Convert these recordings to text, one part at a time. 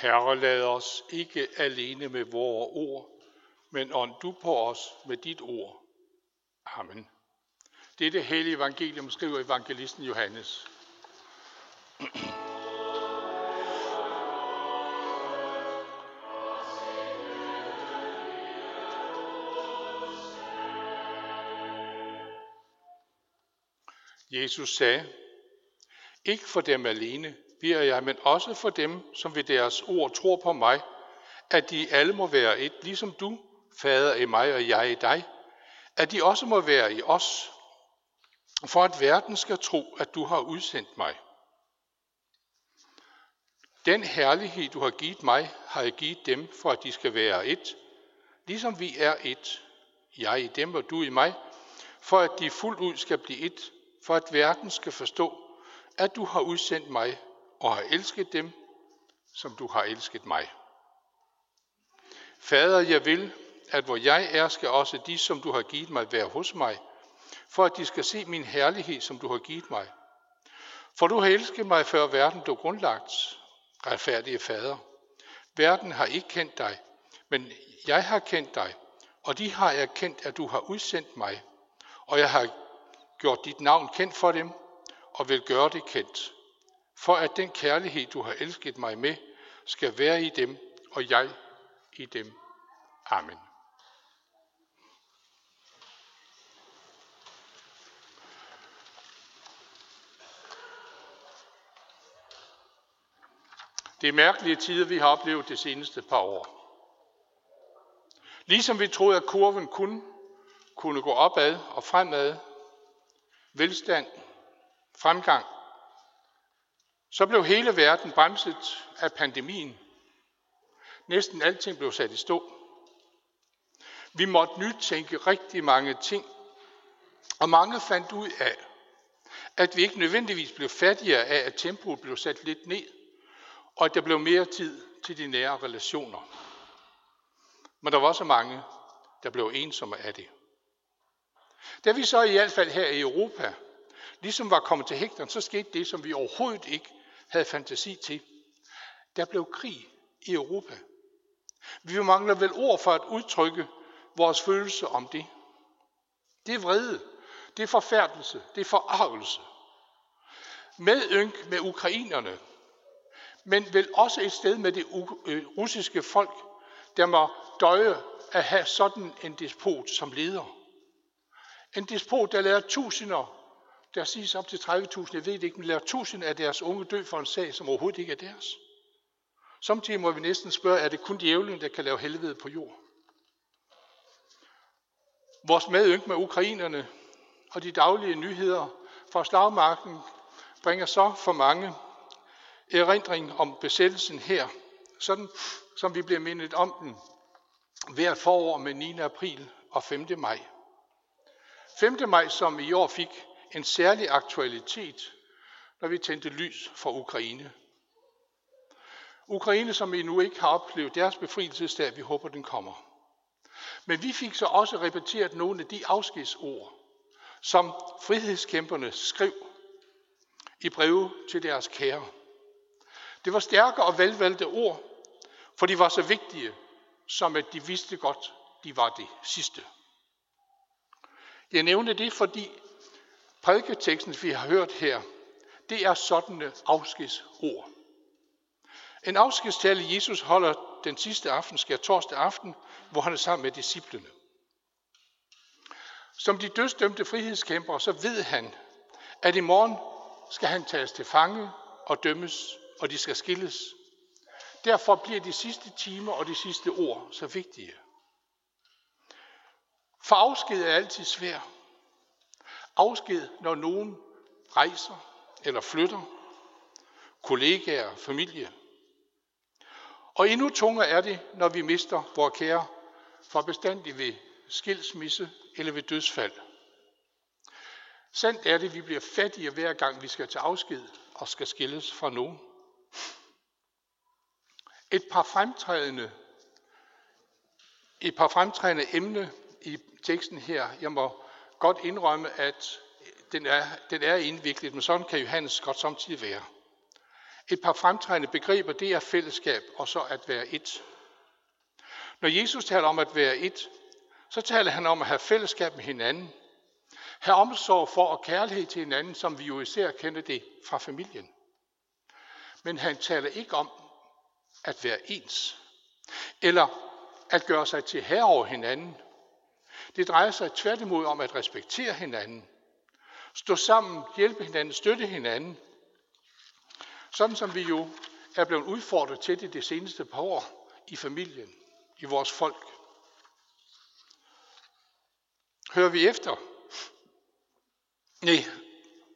Herre, lad os ikke alene med vores ord, men ånd du på os med dit ord. Amen. Det er det hellige evangelium, skriver evangelisten Johannes. Jesus sagde, ikke for dem alene beder jeg, men også for dem, som ved deres ord tror på mig, at de alle må være et, ligesom du, Fader, i mig og jeg i dig, at de også må være i os, for at verden skal tro, at du har udsendt mig. Den herlighed, du har givet mig, har jeg givet dem, for at de skal være et, ligesom vi er et, jeg i dem og du i mig, for at de fuldt ud skal blive et, for at verden skal forstå, at du har udsendt mig og har elsket dem, som du har elsket mig. Fader, jeg vil, at hvor jeg er, skal også de, som du har givet mig, være hos mig, for at de skal se min herlighed, som du har givet mig. For du har elsket mig, før verden blev grundlagt, retfærdige Fader. Verden har ikke kendt dig, men jeg har kendt dig, og de har erkendt, at du har udsendt mig, og jeg har gjort dit navn kendt for dem, og vil gøre det kendt, for at den kærlighed, du har elsket mig med, skal være i dem, og jeg i dem. Amen. Det er mærkelige tider, vi har oplevet de seneste par år. Ligesom vi troede, at kurven kun kunne gå opad og fremad, velstand, fremgang, så blev hele verden bremset af pandemien. Næsten alting blev sat i stå. Vi måtte nytænke rigtig mange ting, og mange fandt ud af, at vi ikke nødvendigvis blev fattigere af, at tempoet blev sat lidt ned, og at der blev mere tid til de nære relationer. Men der var så mange, der blev ensomme af det. Da vi så i hvert fald her i Europa ligesom var kommet til hægterne, så skete det, som vi overhovedet ikke havde fantasi til. Der blev krig i Europa. Vi mangler vel ord for at udtrykke vores følelse om det. Det er vrede, det er forfærdelse, det er forarvelse. Med ynk med ukrainerne, men vel også et sted med det øh, russiske folk, der må døje at have sådan en despot som leder. En despot, der lader tusinder der siges op til 30.000, jeg ved det ikke, men lader tusind af deres unge dø for en sag, som overhovedet ikke er deres. Samtidig må vi næsten spørge, er det kun djævlen, der kan lave helvede på jord? Vores medynk med ukrainerne og de daglige nyheder fra slagmarken bringer så for mange erindring om besættelsen her, sådan som vi bliver mindet om den hvert forår med 9. april og 5. maj. 5. maj, som i år fik en særlig aktualitet, når vi tændte lys for Ukraine. Ukraine, som endnu ikke har oplevet deres befrielsesdag, vi håber, den kommer. Men vi fik så også repeteret nogle af de afskedsord, som frihedskæmperne skrev i breve til deres kære. Det var stærke og velvalgte ord, for de var så vigtige, som at de vidste godt, de var det sidste. Jeg nævner det, fordi Prædiketeksten, vi har hørt her, det er sådanne afskedsord. En afskedstale, Jesus holder den sidste aften, skal torsdag aften, hvor han er sammen med disciplene. Som de dødsdømte frihedskæmpere, så ved han, at i morgen skal han tages til fange og dømmes, og de skal skilles. Derfor bliver de sidste timer og de sidste ord så vigtige. For afsked er altid svært. Afsked, når nogen rejser eller flytter, kollegaer, familie. Og endnu tungere er det, når vi mister vores kære for bestandig ved skilsmisse eller ved dødsfald. Sandt er det, at vi bliver fattige hver gang vi skal til afsked og skal skilles fra nogen. Et par fremtrædende, et par fremtrædende emne i teksten her, jeg må godt indrømme, at den er, den er indviklet, men sådan kan Johannes godt samtidig være, Et par fremtrædende begreber, det er fællesskab og så at være et. Når Jesus taler om at være et, så taler han om at have fællesskab med hinanden. Have omsorg for og kærlighed til hinanden, som vi jo især kender det fra familien. Men han taler ikke om at være ens, eller at gøre sig til herre over hinanden. Det drejer sig tværtimod om at respektere hinanden, stå sammen, hjælpe hinanden, støtte hinanden. Sådan som vi jo er blevet udfordret til det de seneste par år i familien, i vores folk. Hører vi efter? Nej,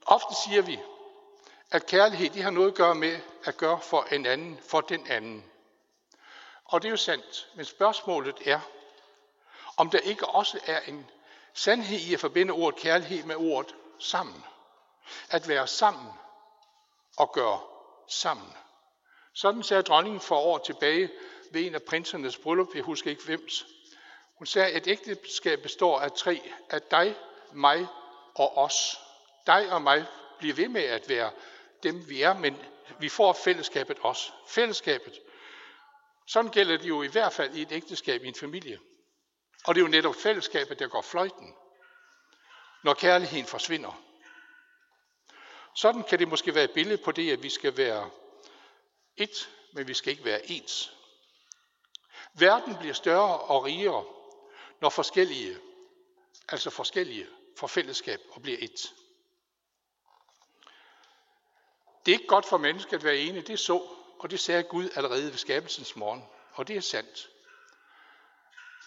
ofte siger vi, at kærlighed det har noget at gøre med at gøre for en anden, for den anden. Og det er jo sandt, men spørgsmålet er, om der ikke også er en sandhed i at forbinde ordet kærlighed med ordet sammen. At være sammen og gøre sammen. Sådan sagde dronningen for år tilbage ved en af prinsernes bryllup, jeg husker ikke hvems. Hun sagde, at ægteskab består af tre, af dig, mig og os. Dig og mig bliver ved med at være dem, vi er, men vi får fællesskabet også. Fællesskabet. Sådan gælder det jo i hvert fald i et ægteskab i en familie. Og det er jo netop fællesskabet, der går fløjten, når kærligheden forsvinder. Sådan kan det måske være et billede på det, at vi skal være et, men vi skal ikke være ens. Verden bliver større og rigere, når forskellige, altså forskellige, får fællesskab og bliver et. Det er ikke godt for mennesket at være ene, det så, og det sagde Gud allerede ved skabelsens morgen, og det er sandt.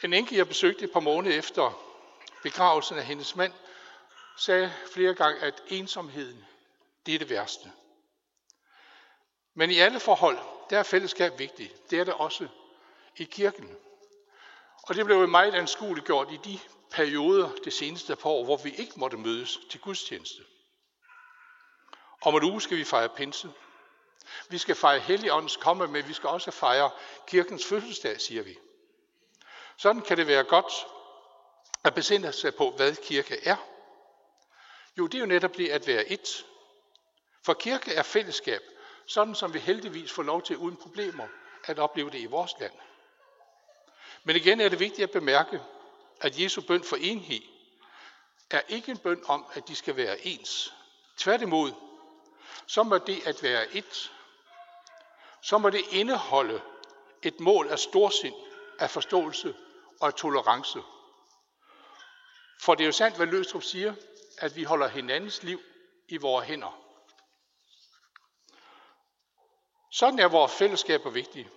En enke, jeg besøgte et par måneder efter begravelsen af hendes mand, sagde flere gange, at ensomheden, det er det værste. Men i alle forhold, der er fællesskab vigtigt. Det er det også i kirken. Og det blev meget anskueligt gjort i de perioder det seneste par år, hvor vi ikke måtte mødes til gudstjeneste. Om en uge skal vi fejre pinse. Vi skal fejre Helligåndens komme, men vi skal også fejre kirkens fødselsdag, siger vi. Sådan kan det være godt at besinde sig på, hvad kirke er. Jo, det er jo netop det at være et. For kirke er fællesskab, sådan som vi heldigvis får lov til uden problemer at opleve det i vores land. Men igen er det vigtigt at bemærke, at Jesu bøn for enhed er ikke en bøn om, at de skal være ens. Tværtimod, så må det at være et, så må det indeholde et mål af storsind, af forståelse og af tolerance. For det er jo sandt, hvad Løstrup siger, at vi holder hinandens liv i vores hænder. Sådan er vores fællesskaber vigtige.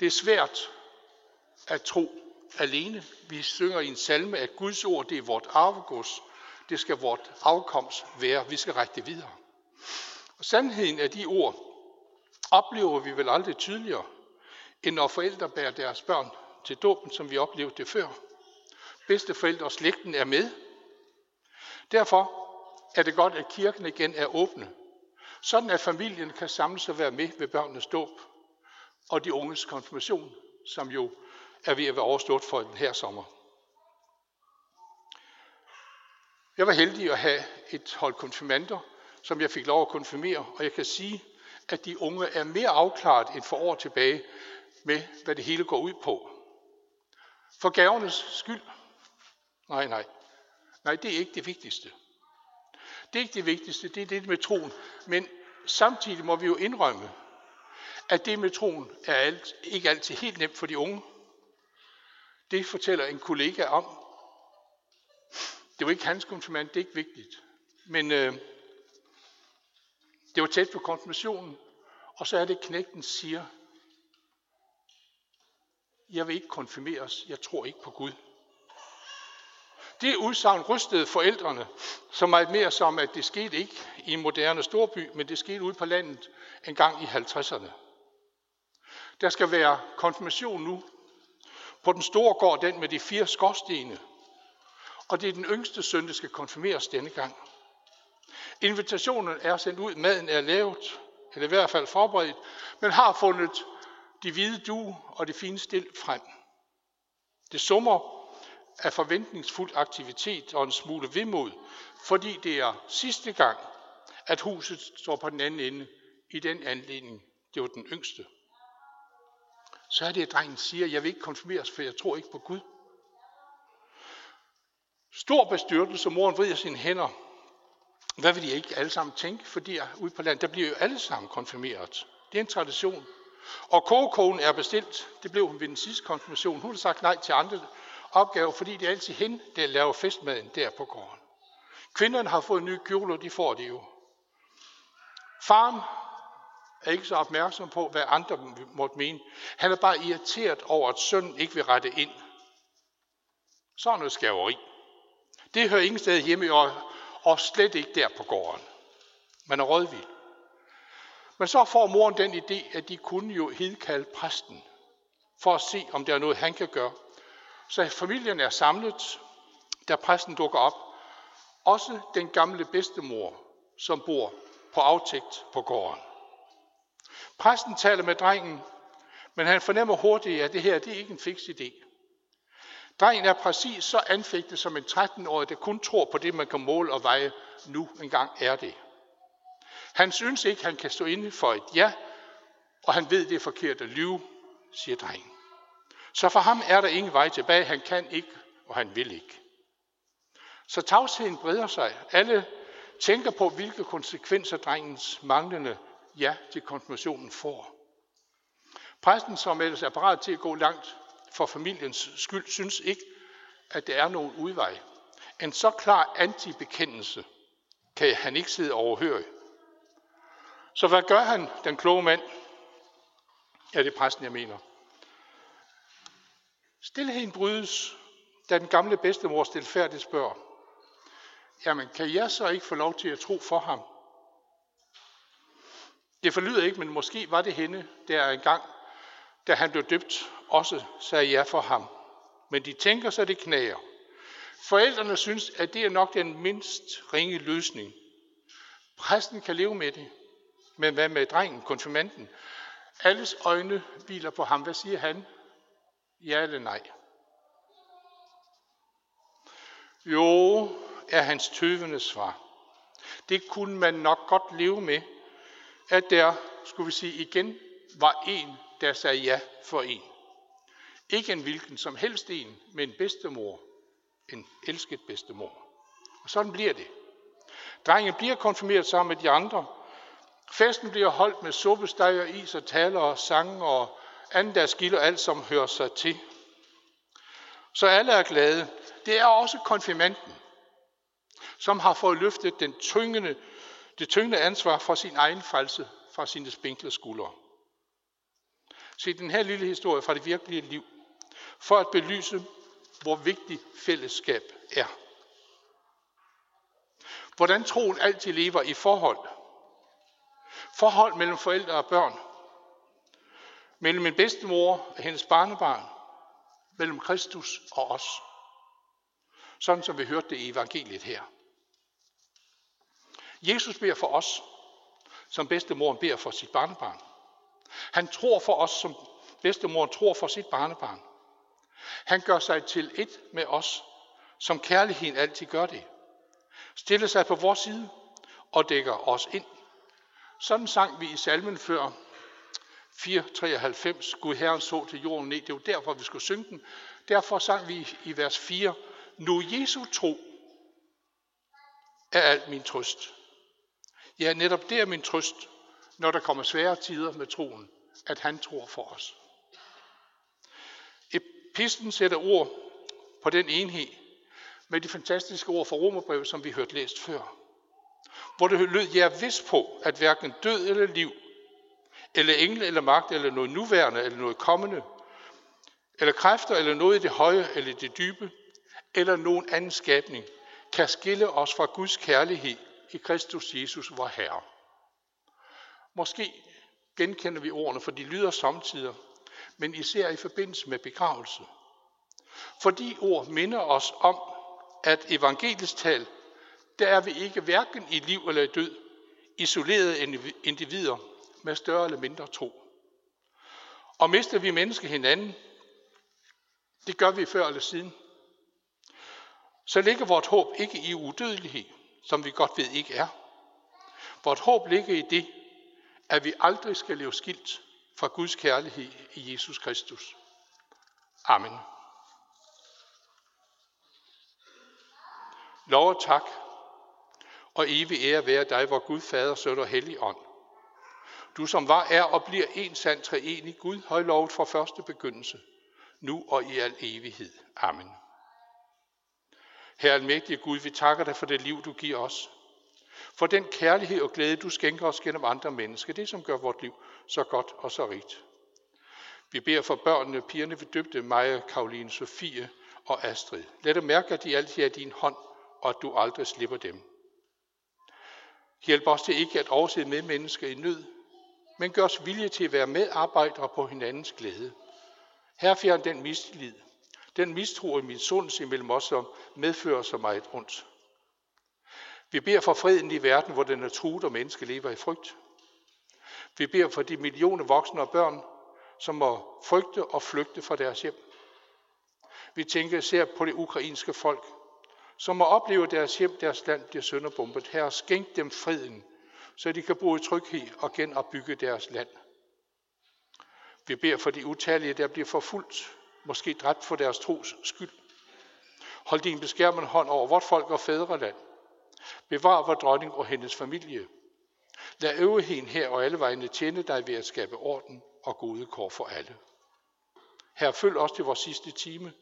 Det er svært at tro alene. Vi synger i en salme, at Guds ord det er vort arvegods. Det skal vort afkomst være. Vi skal række det videre. Og sandheden af de ord oplever vi vel aldrig tydeligere, end når forældre bærer deres børn til dåben, som vi oplevede det før. Bedsteforældre og slægten er med. Derfor er det godt, at kirken igen er åbne, sådan at familien kan samles og være med ved børnenes dåb og de unges konfirmation, som jo er ved at være overstået for den her sommer. Jeg var heldig at have et hold konfirmander, som jeg fik lov at konfirmere, og jeg kan sige, at de unge er mere afklaret end for år tilbage med, hvad det hele går ud på. For gavernes skyld? Nej, nej. Nej, det er ikke det vigtigste. Det er ikke det vigtigste, det er det med troen. Men samtidig må vi jo indrømme, at det med troen er alt, ikke altid helt nemt for de unge. Det fortæller en kollega om. Det var ikke hans konfirmand, det er ikke vigtigt. Men øh, det var tæt på konfirmationen, og så er det, knægten siger, jeg vil ikke konfirmeres, jeg tror ikke på Gud. Det udsagn rystede forældrene så meget mere som, at det skete ikke i en moderne storby, men det skete ude på landet en gang i 50'erne. Der skal være konfirmation nu. På den store gård, den med de fire skorstene. Og det er den yngste søn, der skal konfirmeres denne gang. Invitationen er sendt ud, maden er lavet, eller i hvert fald forberedt, men har fundet de hvide du og det fine stil frem. Det summer af forventningsfuld aktivitet og en smule vemod, fordi det er sidste gang, at huset står på den anden ende i den anledning, det var den yngste. Så er det, at drengen siger, jeg vil ikke konfirmeres, for jeg tror ikke på Gud. Stor bestyrtelse, moren vrider sine hænder. Hvad vil de ikke alle sammen tænke? Fordi ude på landet, der bliver jo alle sammen konfirmeret. Det er en tradition. Og kogekogen er bestilt. Det blev hun ved den sidste konfirmation. Hun har sagt nej til andre opgaver, fordi det er altid hende, der laver festmaden der på gården. Kvinderne har fået nye kjoler, de får det jo. Faren er ikke så opmærksom på, hvad andre måtte mene. Han er bare irriteret over, at sønnen ikke vil rette ind. Så er noget skaveri. Det hører ingen sted hjemme, og, og slet ikke der på gården. Man er rådvild. Men så får moren den idé, at de kunne jo hedkalde præsten, for at se, om der er noget, han kan gøre. Så familien er samlet, da præsten dukker op. Også den gamle bedstemor, som bor på aftægt på gården. Præsten taler med drengen, men han fornemmer hurtigt, at det her det er ikke en fix idé. Drengen er præcis så anfægtet som en 13-årig, der kun tror på det, man kan måle og veje. Nu engang er det. Han synes ikke, han kan stå inde for et ja, og han ved, det er forkert at lyve, siger drengen. Så for ham er der ingen vej tilbage. Han kan ikke, og han vil ikke. Så tavsheden breder sig. Alle tænker på, hvilke konsekvenser drengens manglende ja til konfirmationen får. Præsten, som ellers er parat til at gå langt for familiens skyld, synes ikke, at der er nogen udvej. En så klar antibekendelse kan han ikke sidde overhøre. Så hvad gør han, den kloge mand? Ja, det er præsten, jeg mener. Stilheden brydes, da den gamle bedstemor stilfærdigt spørger, jamen kan jeg så ikke få lov til at tro for ham? Det forlyder ikke, men måske var det hende, der engang, da han blev døbt, også sagde ja for ham. Men de tænker så, det knager. Forældrene synes, at det er nok den mindst ringe løsning. Præsten kan leve med det. Men hvad med drengen, konfirmanden? Alles øjne hviler på ham. Hvad siger han? Ja eller nej? Jo, er hans tøvende svar. Det kunne man nok godt leve med, at der, skulle vi sige igen, var en, der sagde ja for en. Ikke en hvilken som helst en, men en bedstemor. En elsket bedstemor. Og sådan bliver det. Drengen bliver konfirmeret sammen med de andre. Festen bliver holdt med suppesteg og is og taler og sange og andagsgild og alt, som hører sig til. Så alle er glade. Det er også konfirmanden, som har fået løftet den tyngende, det tyngende ansvar for sin egen frelse fra sine spinkle skuldre. Se den her lille historie fra det virkelige liv, for at belyse, hvor vigtigt fællesskab er. Hvordan troen altid lever i forhold. Forhold mellem forældre og børn. Mellem min bedstemor og hendes barnebarn. Mellem Kristus og os. Sådan som vi hørte det i evangeliet her. Jesus beder for os, som bedstemoren beder for sit barnebarn. Han tror for os, som bedstemoren tror for sit barnebarn. Han gør sig til et med os, som kærligheden altid gør det. Stiller sig på vores side og dækker os ind. Sådan sang vi i salmen før 493, Gud Herren så til jorden ned. Det var derfor, vi skulle synge den. Derfor sang vi i vers 4, Nu Jesu tro er alt min trøst. Ja, netop det er min trøst, når der kommer svære tider med troen, at han tror for os. Episten sætter ord på den enhed med de fantastiske ord fra Romerbrevet, som vi hørte læst før. Hvor det lød, jeg vist på, at hverken død eller liv, eller engle eller magt, eller noget nuværende, eller noget kommende, eller kræfter, eller noget i det høje, eller det dybe, eller nogen anden skabning, kan skille os fra Guds kærlighed i Kristus Jesus, vor Herre. Måske genkender vi ordene, for de lyder samtidig, men især i forbindelse med begravelse. For de ord minder os om, at evangelisk tal, der er vi ikke hverken i liv eller i død, isolerede individer med større eller mindre tro. Og mister vi menneske hinanden, det gør vi før eller siden, så ligger vort håb ikke i udødelighed, som vi godt ved ikke er. Vort håb ligger i det, at vi aldrig skal leve skilt fra Guds kærlighed i Jesus Kristus. Amen. Lov og tak, og evig ære være dig, hvor Gud, Fader, Søn og Hellig ånd. Du som var, er og bliver en sand treenig Gud, højlovet fra første begyndelse, nu og i al evighed. Amen. Herre almægtige Gud, vi takker dig for det liv, du giver os. For den kærlighed og glæde, du skænker os gennem andre mennesker, det som gør vort liv så godt og så rigt. Vi beder for børnene, pigerne vi døbte, Maja, Karoline, Sofie og Astrid. Lad dem mærke, at de altid er din hånd, og at du aldrig slipper dem. Hjælp os til ikke at overse med mennesker i nød, men gør os vilje til at være medarbejdere på hinandens glæde. Her fjern den mistillid, den mistro og misundelse imellem os, som medfører så meget ondt. Vi beder for freden i verden, hvor den er truet, og mennesker lever i frygt. Vi beder for de millioner voksne og børn, som må frygte og flygte fra deres hjem. Vi tænker især på det ukrainske folk, som må opleve deres hjem, deres land bliver sønderbombet. Her skænk dem freden, så de kan bo i tryghed og genopbygge deres land. Vi beder for de utallige, der bliver forfulgt, måske dræbt for deres tros skyld. Hold din beskærmende hånd over vort folk og fædreland. Bevar vor dronning og hendes familie. Lad øvrigheden her og alle vegne tjene dig ved at skabe orden og gode kår for alle. Her følg os til vores sidste time,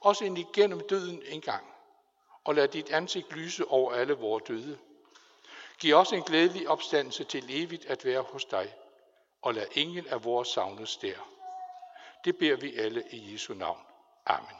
også ind igennem døden en gang, og lad dit ansigt lyse over alle vores døde. Giv os en glædelig opstandelse til evigt at være hos dig, og lad ingen af vores savnes der. Det beder vi alle i Jesu navn. Amen.